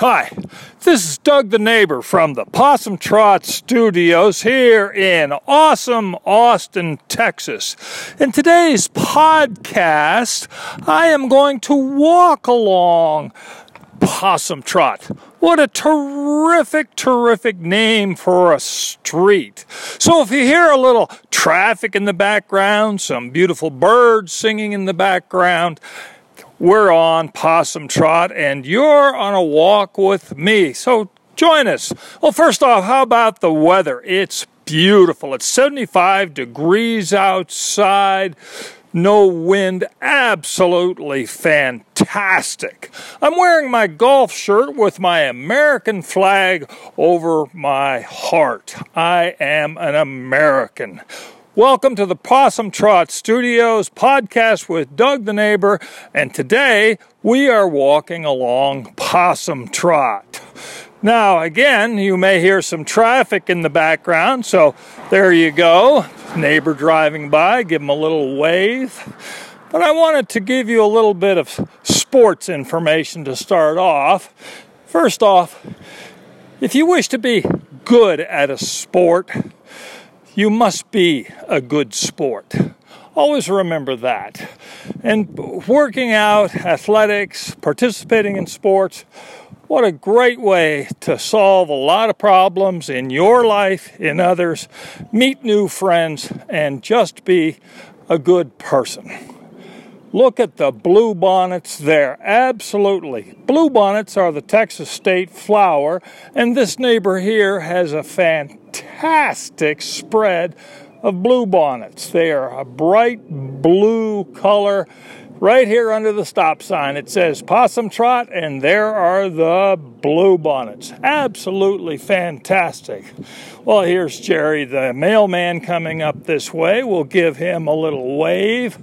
Hi, this is Doug the neighbor from the Possum Trot Studios here in awesome Austin, Texas. In today's podcast, I am going to walk along Possum Trot. What a terrific, terrific name for a street. So if you hear a little traffic in the background, some beautiful birds singing in the background, we're on Possum Trot, and you're on a walk with me. So join us. Well, first off, how about the weather? It's beautiful. It's 75 degrees outside. No wind, absolutely fantastic. I'm wearing my golf shirt with my American flag over my heart. I am an American. Welcome to the Possum Trot Studios podcast with Doug the neighbor, and today we are walking along Possum Trot. Now, again, you may hear some traffic in the background, so there you go. Neighbor driving by, give him a little wave. But I wanted to give you a little bit of sports information to start off. First off, if you wish to be good at a sport, you must be a good sport. Always remember that. And working out, athletics, participating in sports, what a great way to solve a lot of problems in your life, in others, meet new friends, and just be a good person. Look at the blue bonnets there. Absolutely. Blue bonnets are the Texas state flower, and this neighbor here has a fantastic spread of blue bonnets. They are a bright blue color. Right here under the stop sign, it says Possum Trot, and there are the blue bonnets. Absolutely fantastic. Well, here's Jerry, the mailman, coming up this way. We'll give him a little wave,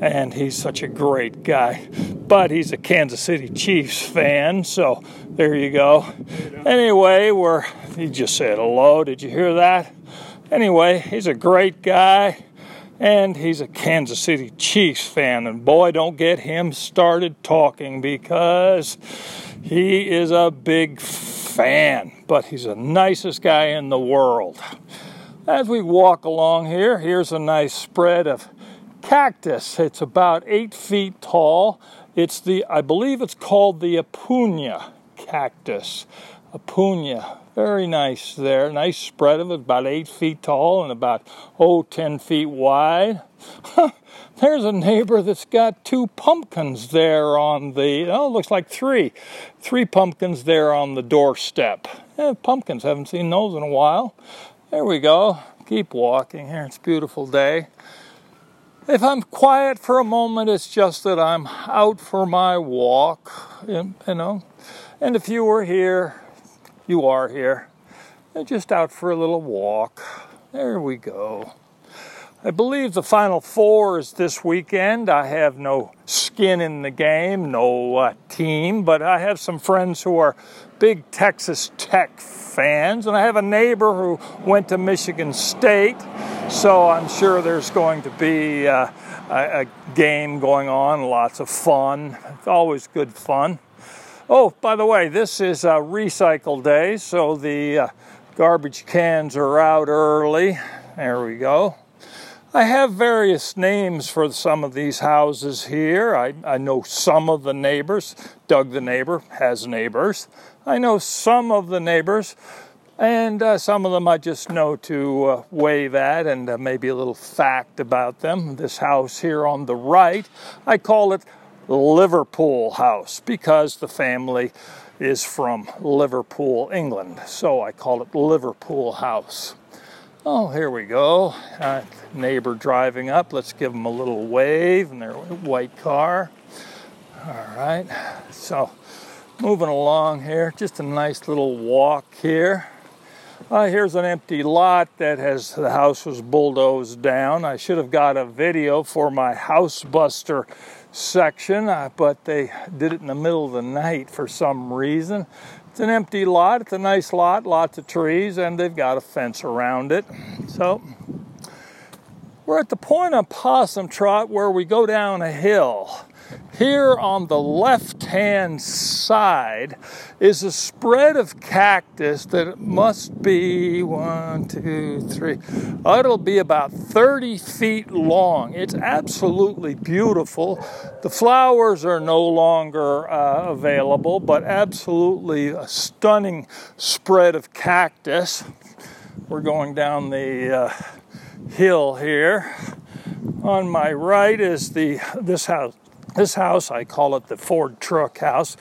and he's such a great guy. But he's a Kansas City Chiefs fan, so there you go. Anyway, we're he just said hello. Did you hear that? Anyway, he's a great guy and he's a Kansas City Chiefs fan. And boy, don't get him started talking because he is a big fan, but he's the nicest guy in the world. As we walk along here, here's a nice spread of cactus. It's about eight feet tall. It's the, I believe it's called the Opuntia cactus. Opuntia very nice there. Nice spread of it, about eight feet tall and about, oh, 10 feet wide. There's a neighbor that's got two pumpkins there on the, oh, looks like three. Three pumpkins there on the doorstep. Yeah, pumpkins, haven't seen those in a while. There we go. Keep walking here. It's a beautiful day. If I'm quiet for a moment, it's just that I'm out for my walk, you know. And if you were here, you are here. They're just out for a little walk. There we go. I believe the Final Four is this weekend. I have no skin in the game, no uh, team, but I have some friends who are big Texas Tech fans, and I have a neighbor who went to Michigan State, so I'm sure there's going to be uh, a, a game going on, lots of fun. It's always good fun. Oh, by the way, this is a recycle day, so the uh, garbage cans are out early. There we go. I have various names for some of these houses here. I, I know some of the neighbors. Doug the neighbor has neighbors. I know some of the neighbors, and uh, some of them I just know to uh, wave at and uh, maybe a little fact about them. This house here on the right, I call it Liverpool House because the family is from Liverpool, England. So I call it Liverpool House. Oh, here we go. Uh, neighbor driving up. Let's give them a little wave in their white car. All right. So moving along here, just a nice little walk here. Uh, here's an empty lot that has the house was bulldozed down. I should have got a video for my house buster section, but they did it in the middle of the night for some reason. It's an empty lot. It's a nice lot, lots of trees, and they've got a fence around it. So we're at the point on Possum Trot where we go down a hill. Here on the left hand side is a spread of cactus that must be one, two, three. Oh, it'll be about 30 feet long. It's absolutely beautiful. The flowers are no longer uh, available, but absolutely a stunning spread of cactus. We're going down the uh, hill here. On my right is the this house. This house, I call it the Ford truck house.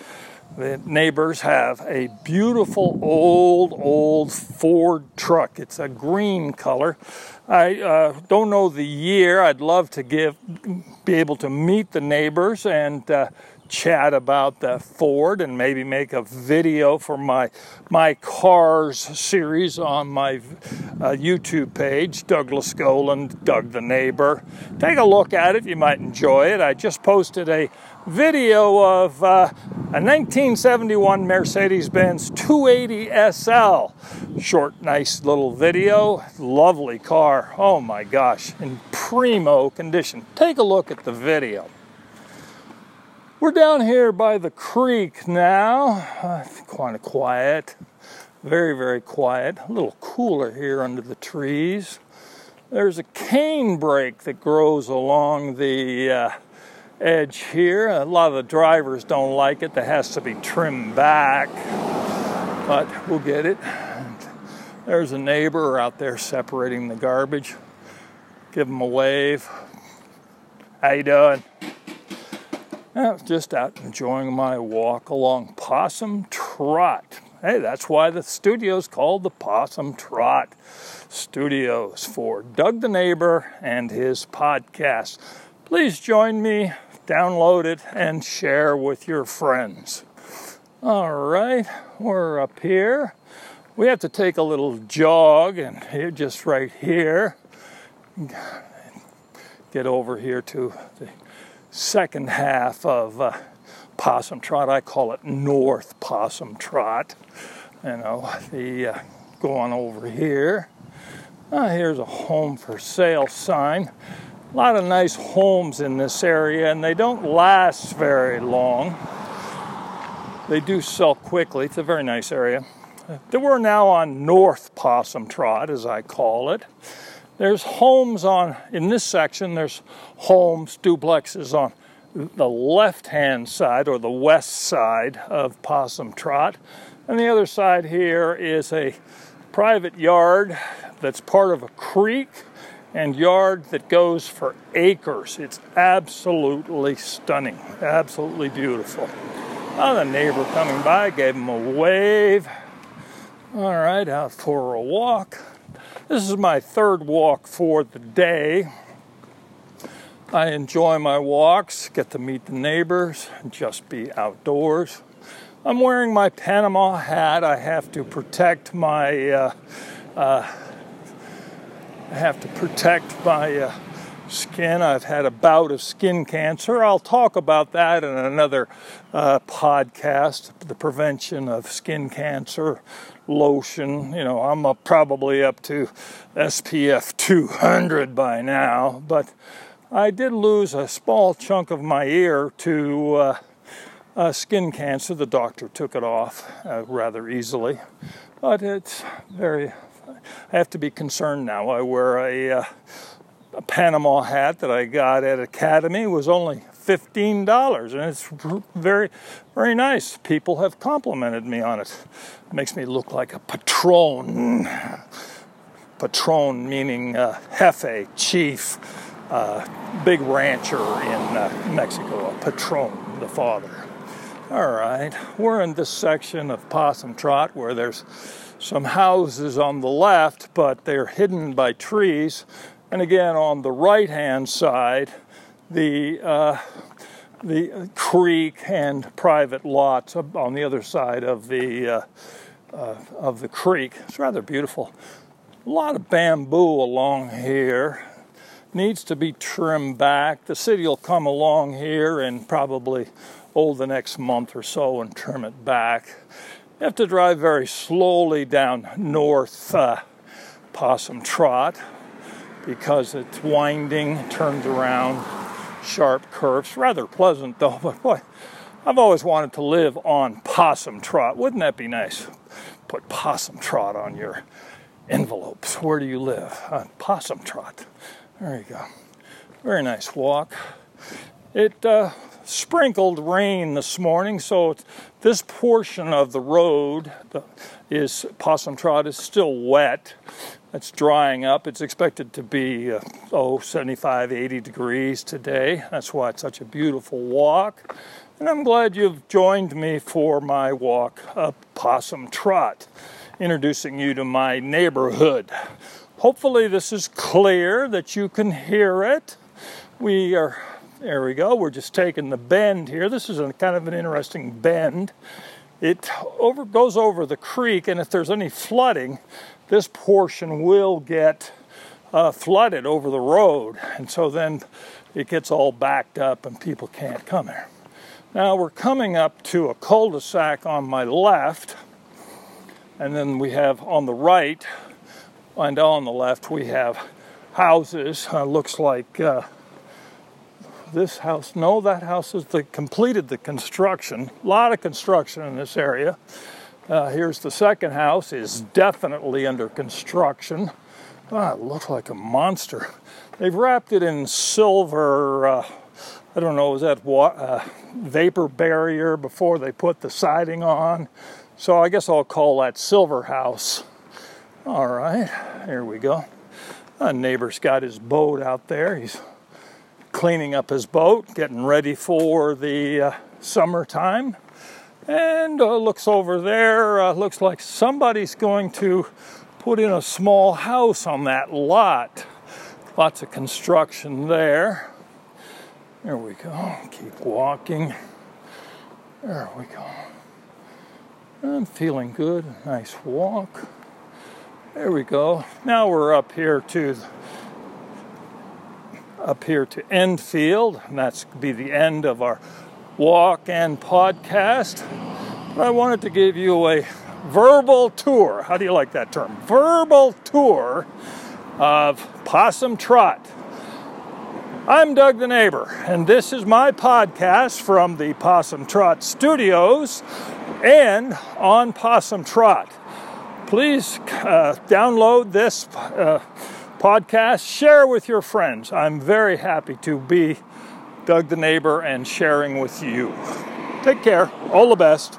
The neighbors have a beautiful old, old Ford truck. It's a green color. I uh, don't know the year. I'd love to give, be able to meet the neighbors and uh, chat about the Ford and maybe make a video for my my cars series on my uh, YouTube page, Douglas Goland, Doug the Neighbor. Take a look at it; you might enjoy it. I just posted a video of uh, a 1971 Mercedes-Benz 280 SL. Short, nice little video. Lovely car. Oh my gosh, in primo condition. Take a look at the video. We're down here by the creek now. Uh, kind of quiet, very, very quiet. A little cooler here under the trees. There's a canebrake that grows along the uh, edge here. A lot of the drivers don't like it. That has to be trimmed back, but we'll get it. There's a neighbor out there separating the garbage. Give him a wave. How you doing? I was just out enjoying my walk along Possum Trot. Hey, that's why the studio's called the Possum Trot Studios for Doug the Neighbor and his podcast. Please join me, download it, and share with your friends. All right, we're up here. We have to take a little jog, and here, just right here, get over here to the second half of uh, Possum Trot. I call it North Possum Trot. You know, the uh, going over here. Uh, here's a home for sale sign. A lot of nice homes in this area, and they don't last very long. They do sell quickly. It's a very nice area. We're now on North Possum Trot, as I call it. There's homes on, in this section, there's homes, duplexes on the left hand side or the west side of Possum Trot. And the other side here is a private yard that's part of a creek and yard that goes for acres. It's absolutely stunning, absolutely beautiful. The neighbor coming by gave him a wave. All right, out for a walk. This is my third walk for the day. I enjoy my walks, get to meet the neighbors, just be outdoors. I'm wearing my Panama hat. I have to protect my. Uh, uh, I have to protect my uh, skin. I've had a bout of skin cancer. I'll talk about that in another uh, podcast. The prevention of skin cancer, lotion. You know, I'm up, probably up to SPF 200 by now, but I did lose a small chunk of my ear to uh, uh, skin cancer. The doctor took it off uh, rather easily, but it's very. I have to be concerned now. I wear a, uh, a Panama hat that I got at Academy. Was only fifteen dollars, and it's very, very nice. People have complimented me on it. it makes me look like a patron. Patron meaning uh, jefe, chief, uh, big rancher in uh, Mexico, a patron, the father. All right, we're in this section of Possum Trot where there's some houses on the left, but they're hidden by trees. And again, on the right hand side, the uh, the creek and private lots on the other side of the uh, uh, of the creek. It's rather beautiful. A lot of bamboo along here needs to be trimmed back. The city will come along here and probably oh the next month or so and trim it back. You have to drive very slowly down North uh, Possum Trot because it's winding, turns around sharp curves. Rather pleasant though, but boy, I've always wanted to live on Possum Trot. Wouldn't that be nice? Put Possum Trot on your envelopes. Where do you live? On Possum Trot. There you go. Very nice walk. It uh, sprinkled rain this morning, so this portion of the road is Possum Trot is still wet. It's drying up. It's expected to be uh, oh 75, 80 degrees today. That's why it's such a beautiful walk. And I'm glad you've joined me for my walk up Possum Trot, introducing you to my neighborhood. Hopefully, this is clear that you can hear it. We are there we go. We're just taking the bend here. This is a kind of an interesting bend. It over goes over the creek, and if there's any flooding, this portion will get uh, flooded over the road, and so then it gets all backed up, and people can't come here. Now we're coming up to a cul-de-sac on my left, and then we have on the right and on the left we have houses. Uh, looks like. Uh, this house, no, that house is the completed the construction. A lot of construction in this area. Uh, here's the second house is definitely under construction. Ah, it looks like a monster. They've wrapped it in silver. Uh, I don't know, is that wa- uh, vapor barrier before they put the siding on? So I guess I'll call that Silver House. All right, here we go. A neighbor's got his boat out there. He's cleaning up his boat, getting ready for the uh, summertime. And uh, looks over there, uh, looks like somebody's going to put in a small house on that lot. Lots of construction there. There we go. Keep walking. There we go. I'm feeling good. Nice walk. There we go. Now we're up here to up here to Enfield, and that's be the end of our walk and podcast. I wanted to give you a verbal tour. How do you like that term? Verbal tour of Possum Trot. I'm Doug the Neighbor, and this is my podcast from the Possum Trot Studios and on Possum Trot. Please uh, download this. Uh, podcast, share with your friends. I'm very happy to be Doug the Neighbor and sharing with you. Take care. All the best.